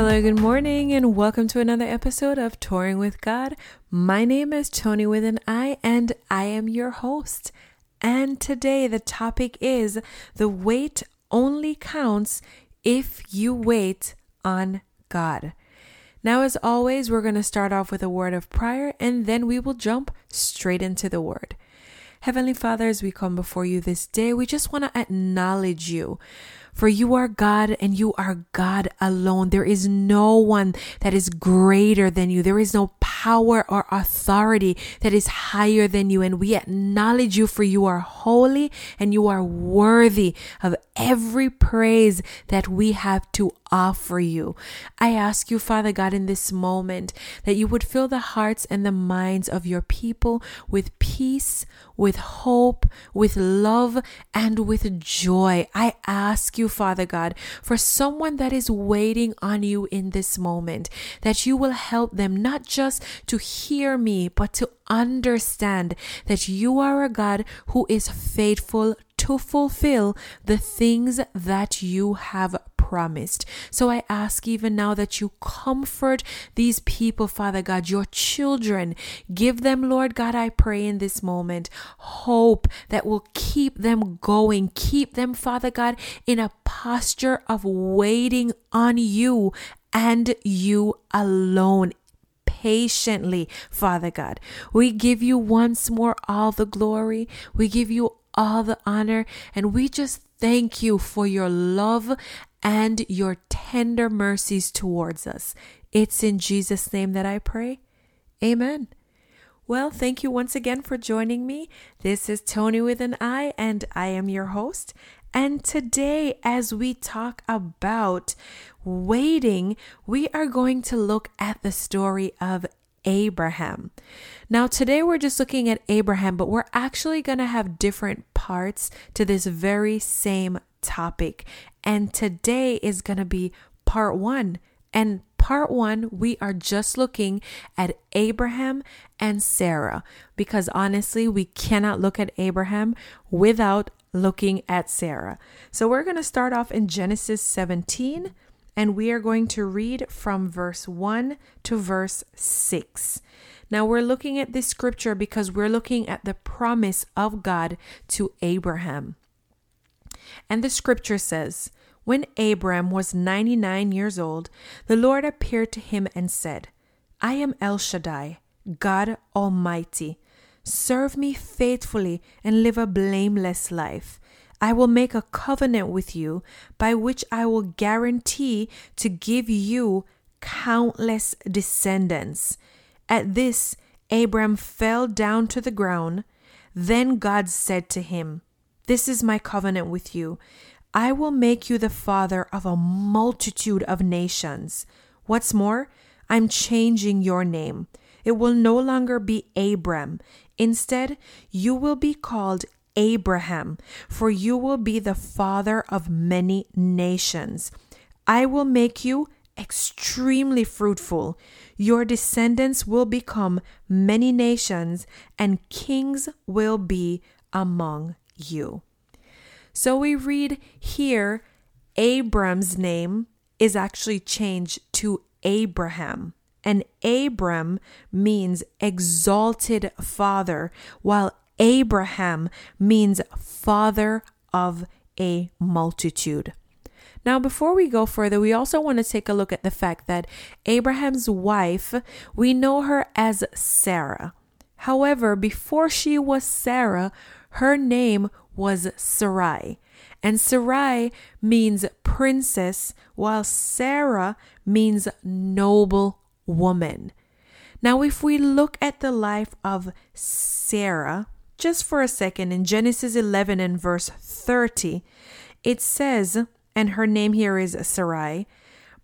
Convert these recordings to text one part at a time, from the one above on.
Hello, good morning, and welcome to another episode of Touring with God. My name is Toni with an I, and I am your host. And today the topic is the wait only counts if you wait on God. Now, as always, we're going to start off with a word of prayer and then we will jump straight into the word. Heavenly Father, as we come before you this day, we just want to acknowledge you. For you are God and you are God alone. There is no one that is greater than you. There is no power or authority that is higher than you. And we acknowledge you for you are holy and you are worthy of every praise that we have to offer you. I ask you, Father God, in this moment that you would fill the hearts and the minds of your people with peace, with hope, with love, and with joy. I ask you, Father God, for someone that is waiting on you in this moment, that you will help them not just to hear me, but to understand that you are a God who is faithful to fulfill the things that you have promised. So I ask even now that you comfort these people, Father God, your children. Give them, Lord God, I pray in this moment, hope that will keep them going. Keep them, Father God, in a posture of waiting on you and you alone patiently, Father God. We give you once more all the glory. We give you all the honor. And we just thank you for your love and your tender mercies towards us. It's in Jesus' name that I pray. Amen. Well, thank you once again for joining me. This is Toni with an I, and I am your host. And today, as we talk about waiting, we are going to look at the story of Abraham. Now, today we're just looking at Abraham, but we're actually going to have different parts to this very same topic. And today is going to be part one. And part one, we are just looking at Abraham and Sarah because honestly, we cannot look at Abraham without looking at Sarah. So we're going to start off in Genesis 17 and we are going to read from verse 1 to verse 6. Now, we're looking at this scripture because we're looking at the promise of God to Abraham. And the scripture says, When Abram was 99 years old, the Lord appeared to him and said, I am El Shaddai, God Almighty. Serve me faithfully and live a blameless life. I will make a covenant with you by which I will guarantee to give you countless descendants. At this, Abram fell down to the ground. Then God said to him, This is my covenant with you. I will make you the father of a multitude of nations. What's more, I'm changing your name. It will no longer be Abram. Instead, you will be called Abraham, for you will be the father of many nations. I will make you extremely fruitful. Your descendants will become many nations, and kings will be among you. So we read here Abram's name is actually changed to Abraham. And Abram means exalted father, while Abraham means father of a multitude. Now, before we go further, we also want to take a look at the fact that Abraham's wife, we know her as Sarah. However, before she was Sarah, her name was Sarai. And Sarai means princess, while Sarah means noble woman. Now, if we look at the life of Sarah, just for a second in Genesis 11 and verse 30, it says, and her name here is Sarai,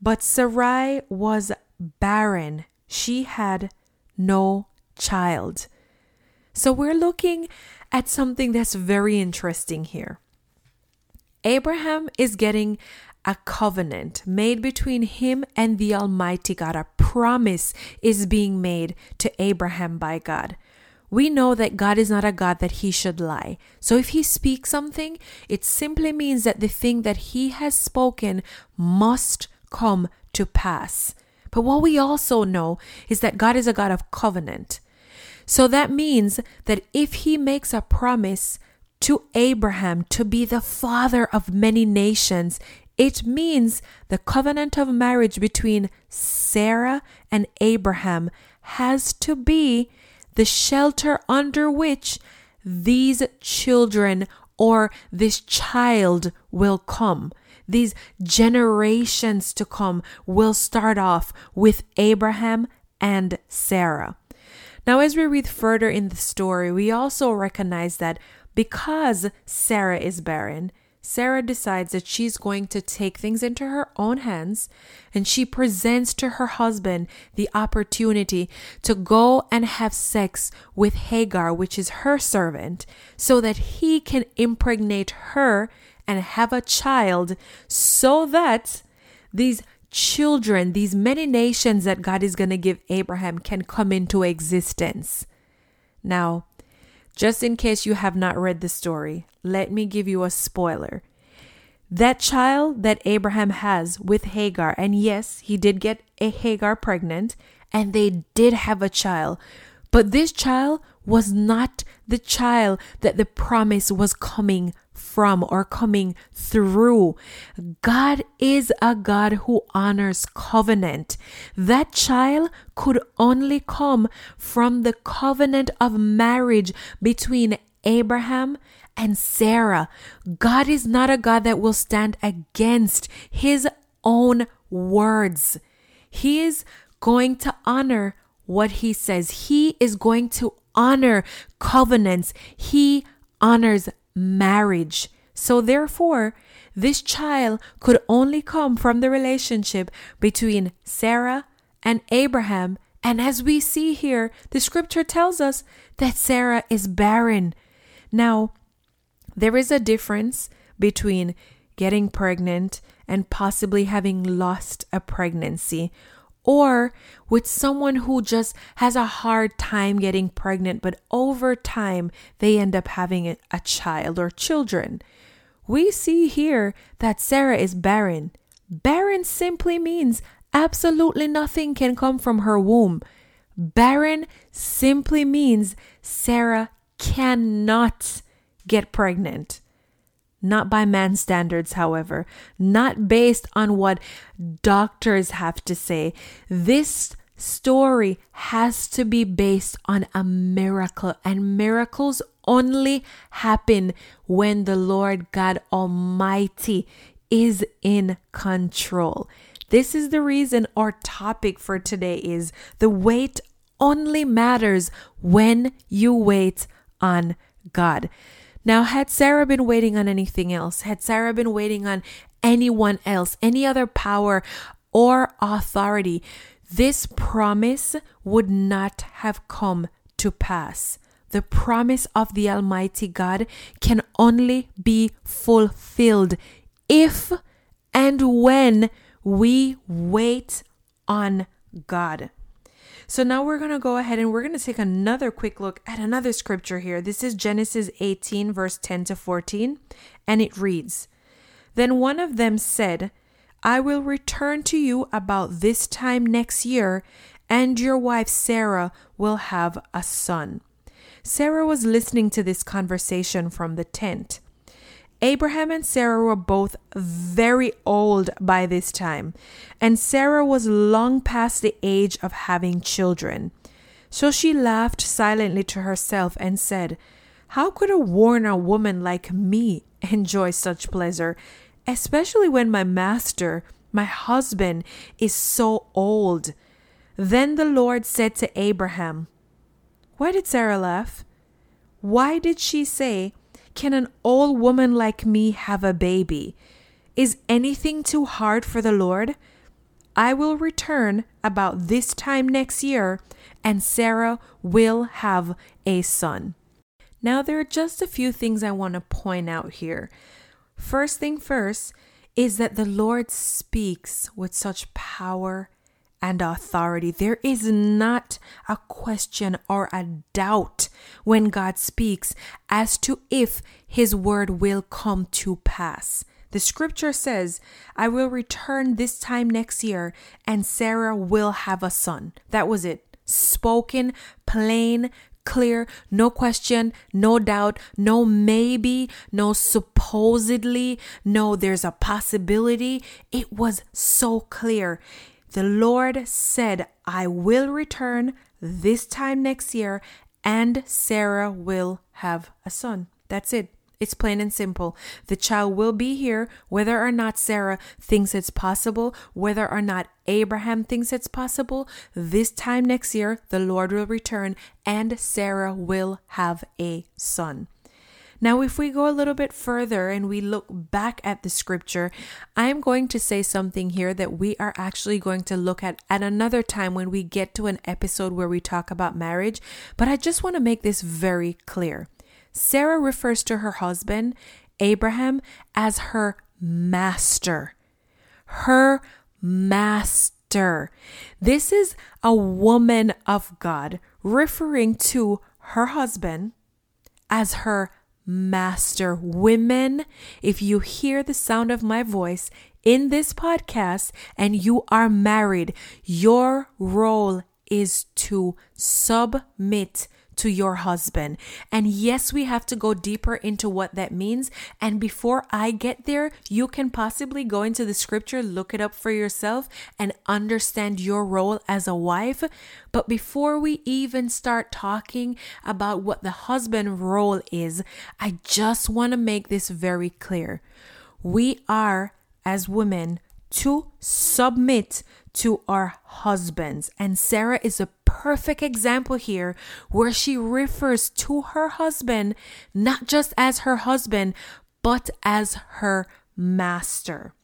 but Sarai was barren. She had no child. So we're looking at something that's very interesting here. Abraham is getting a covenant made between him and the Almighty God. A promise is being made to Abraham by God we know that God is not a God that he should lie. So if he speaks something, it simply means that the thing that he has spoken must come to pass. But what we also know is that God is a God of covenant. So that means that if he makes a promise to Abraham to be the father of many nations, it means the covenant of marriage between Sarah and Abraham has to be the shelter under which these children or this child will come. These generations to come will start off with Abraham and Sarah. Now, as we read further in the story, we also recognize that because Sarah is barren, Sarah decides that she's going to take things into her own hands and she presents to her husband the opportunity to go and have sex with Hagar, which is her servant, so that he can impregnate her and have a child so that these children, these many nations that God is going to give Abraham, can come into existence. Now, just in case you have not read the story, let me give you a spoiler. That child that Abraham has with Hagar, and yes, he did get a Hagar pregnant, and they did have a child, but this child was not the child that the promise was coming from or coming through. God is a God who honors covenant. That child could only come from the covenant of marriage between Abraham and Sarah. God is not a God that will stand against his own words. He is going to honor what he says. He is going to honor covenants. He honors marriage. So, therefore, this child could only come from the relationship between Sarah and Abraham. And as we see here, the scripture tells us that Sarah is barren. Now, there is a difference between getting pregnant and possibly having lost a pregnancy or with someone who just has a hard time getting pregnant, but over time they end up having a, child or children. We see here that Sarah is barren. Barren simply means absolutely nothing can come from her womb. Barren simply means Sarah cannot get pregnant. Not by man's standards, however, not based on what doctors have to say. This story has to be based on a miracle, and miracles only happen when the Lord God Almighty is in control. This is the reason our topic for today is the wait only matters when you wait on God. Now, had Sarah been waiting on anything else, had Sarah been waiting on anyone else, any other power or authority, this promise would not have come to pass. The promise of the Almighty God can only be fulfilled if and when we wait on God. So now we're going to go ahead and we're going to take another quick look at another scripture here. This is Genesis 18, verse 10 to 14, and it reads Then one of them said, I will return to you about this time next year, and your wife Sarah will have a son. Sarah was listening to this conversation from the tent. Abraham and Sarah were both very old by this time, and Sarah was long past the age of having children. So she laughed silently to herself and said, How could a worn out woman like me enjoy such pleasure, especially when my master, my husband, is so old? Then the Lord said to Abraham, Why did Sarah laugh? Why did she say, can an old woman like me have a baby? Is anything too hard for the Lord? I will return about this time next year, and Sarah will have a son. Now, there are just a few things I want to point out here. First thing first is that the Lord speaks with such power and authority. There is not a question or a doubt when God speaks as to if his word will come to pass. The scripture says, I will return this time next year and Sarah will have a son. That was it. Spoken, plain, clear, no question, no doubt, no maybe, no supposedly, no there's a possibility. It was so clear. The Lord said, I will return this time next year and Sarah will have a son. That's it. It's plain and simple. The child will be here whether or not Sarah thinks it's possible, whether or not Abraham thinks it's possible. This time next year, the Lord will return and Sarah will have a son. Now, if we go a little bit further and we look back at the scripture, I am going to say something here that we are actually going to look at at another time when we get to an episode where we talk about marriage. But I just want to make this very clear. Sarah refers to her husband, Abraham, as her master. Her master. This is a woman of God referring to her husband as her master. Women, if you hear the sound of my voice in this podcast and you are married, your role is to submit to your husband. And yes, we have to go deeper into what that means. And before I get there, you can possibly go into the scripture, look it up for yourself, and understand your role as a wife. But before we even start talking about what the husband role is, I just want to make this very clear. We are, as women, to submit to our husbands. And Sarah is a perfect example here where she refers to her husband not just as her husband, but as her master.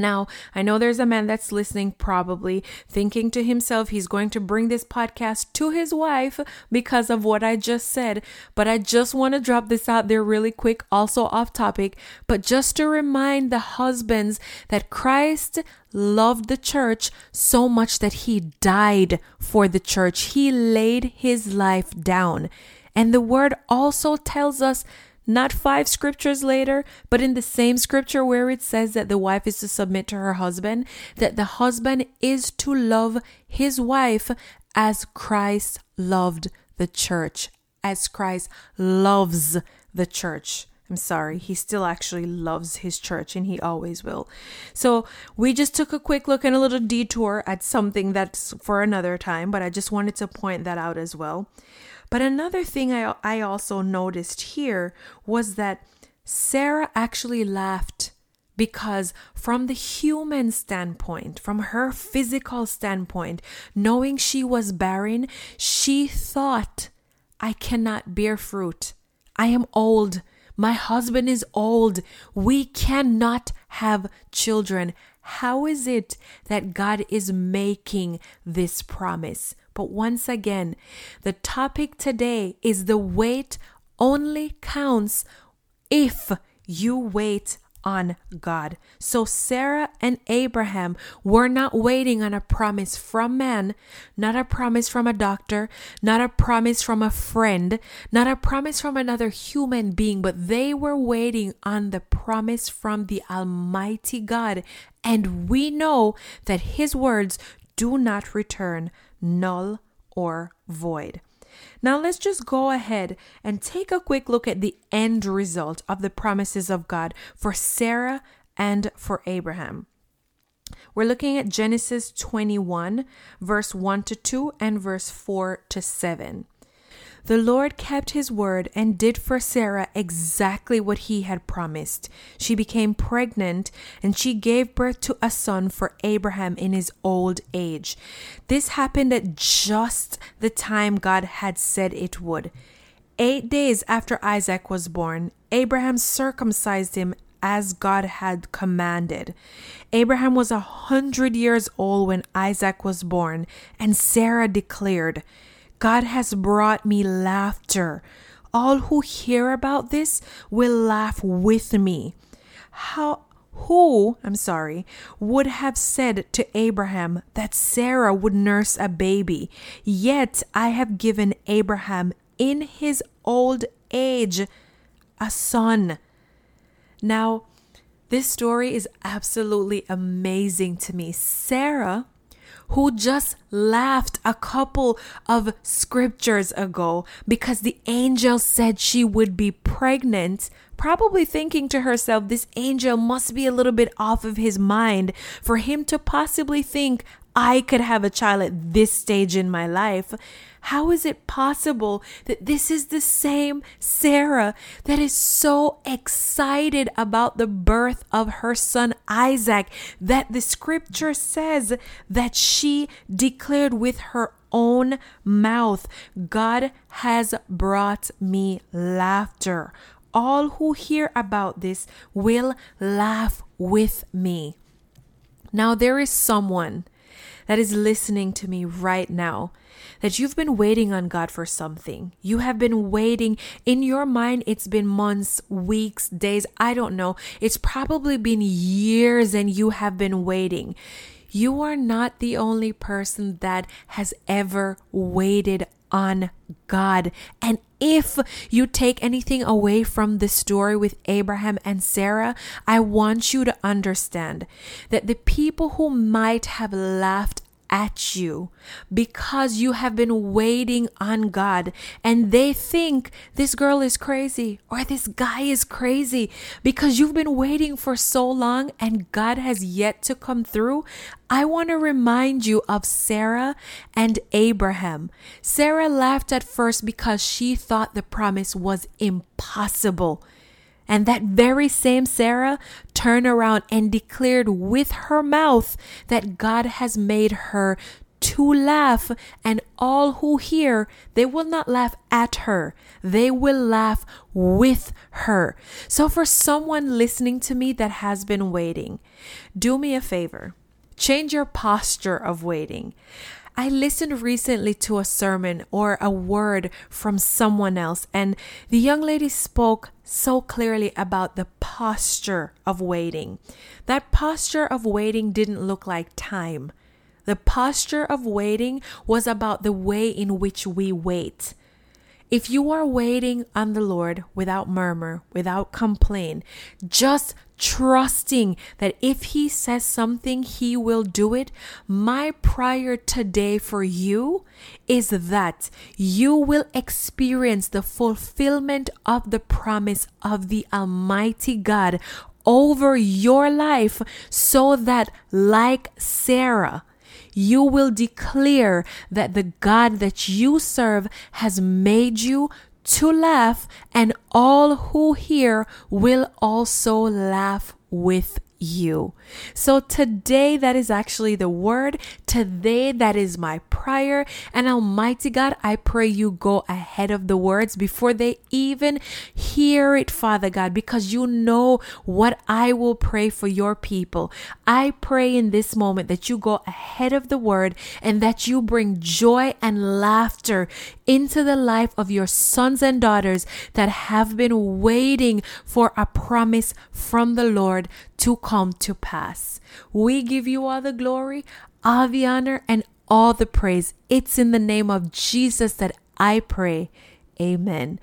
Now, I know there's a man that's listening, probably thinking to himself he's going to bring this podcast to his wife because of what I just said. But I just want to drop this out there really quick, also off topic, but just to remind the husbands that Christ loved the church so much that he died for the church. He laid his life down. And the word also tells us not five scriptures later, but in the same scripture where it says that the wife is to submit to her husband, that the husband is to love his wife as Christ loved the church, as Christ loves the church. I'm sorry, he still actually loves his church and he always will. So, we just took a quick look and a little detour at something that's for another time, but I just wanted to point that out as well. But another thing I, I also noticed here was that Sarah actually laughed because, from the human standpoint, from her physical standpoint, knowing she was barren, she thought, I cannot bear fruit. I am old. My husband is old. We cannot have children. How is it that God is making this promise? But once again, the topic today is the wait only counts if you wait on God. So Sarah and Abraham were not waiting on a promise from man, not a promise from a doctor, not a promise from a friend, not a promise from another human being, but they were waiting on the promise from the Almighty God. And we know that His words do not return null or void. Now let's just go ahead and take a quick look at the end result of the promises of God for Sarah and for Abraham. We're looking at Genesis 21, verse 1 to 2, and verse 4 to 7. The Lord kept his word and did for Sarah exactly what he had promised. She became pregnant and she gave birth to a son for Abraham in his old age. This happened at just the time God had said it would. Eight days after Isaac was born, Abraham circumcised him as God had commanded. Abraham was a hundred years old when Isaac was born, and Sarah declared, God has brought me laughter. All who hear about this will laugh with me. How who, I'm sorry, would have said to Abraham that Sarah would nurse a baby? Yet I have given Abraham in his old age a son. Now, This story is absolutely amazing to me. Sarah who just laughed a couple of scriptures ago because the angel said she would be pregnant, probably thinking to herself, this angel must be a little bit off of his mind for him to possibly think I could have a child at this stage in my life. How is it possible that this is the same Sarah that is so excited about the birth of her son Isaac that the scripture says that she declared with her own mouth, God has brought me laughter. All who hear about this will laugh with me. Now, there is someone that is listening to me right now that you've been waiting on God for something. You have been waiting. In your mind, it's been months, weeks, days, I don't know. It's probably been years and you have been waiting. You are not the only person that has ever waited on God. And if you take anything away from the story with Abraham and Sarah, I want you to understand that the people who might have laughed at you because you have been waiting on God and they think this girl is crazy or this guy is crazy because you've been waiting for so long and God has yet to come through. I want to remind you of Sarah and Abraham. Sarah laughed at first because she thought the promise was impossible. And that very same Sarah turned around and declared with her mouth that God has made her to laugh, and all who hear, they will not laugh at her, they will laugh with her. So, for someone listening to me that has been waiting, do me a favor change your posture of waiting. I listened recently to a sermon or a word from someone else, and the young lady spoke so clearly about the posture of waiting. That posture of waiting didn't look like time. The posture of waiting was about the way in which we wait. If you are waiting on the Lord without murmur, without complaint, just trusting that if He says something, He will do it, my prayer today for you is that you will experience the fulfillment of the promise of the Almighty God over your life so that, like Sarah, you will declare that the God that you serve has made you to laugh, and all who hear will also laugh with you. So today, that is actually the word. Today, that is my prayer. And Almighty God, I pray you go ahead of the words before they even hear it, Father God, because you know what I will pray for your people. I pray in this moment that you go ahead of the word and that you bring joy and laughter into the life of your sons and daughters that have been waiting for a promise from the Lord to come to pass. We give you all the glory, all the honor, and all the praise. It's in the name of Jesus that I pray. Amen.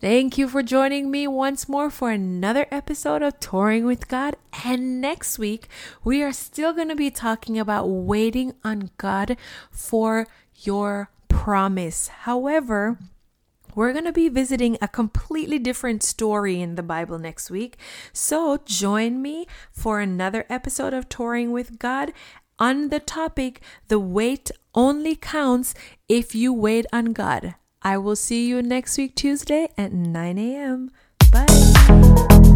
Thank you for joining me once more for another episode of Touring with God. And next week, we are still going to be talking about waiting on God for your promise. However, we're going to be visiting a completely different story in the Bible next week. So join me for another episode of Touring with God on the topic The Wait Only Counts If You Wait on God. I will see you next week, Tuesday at 9 a.m. Bye.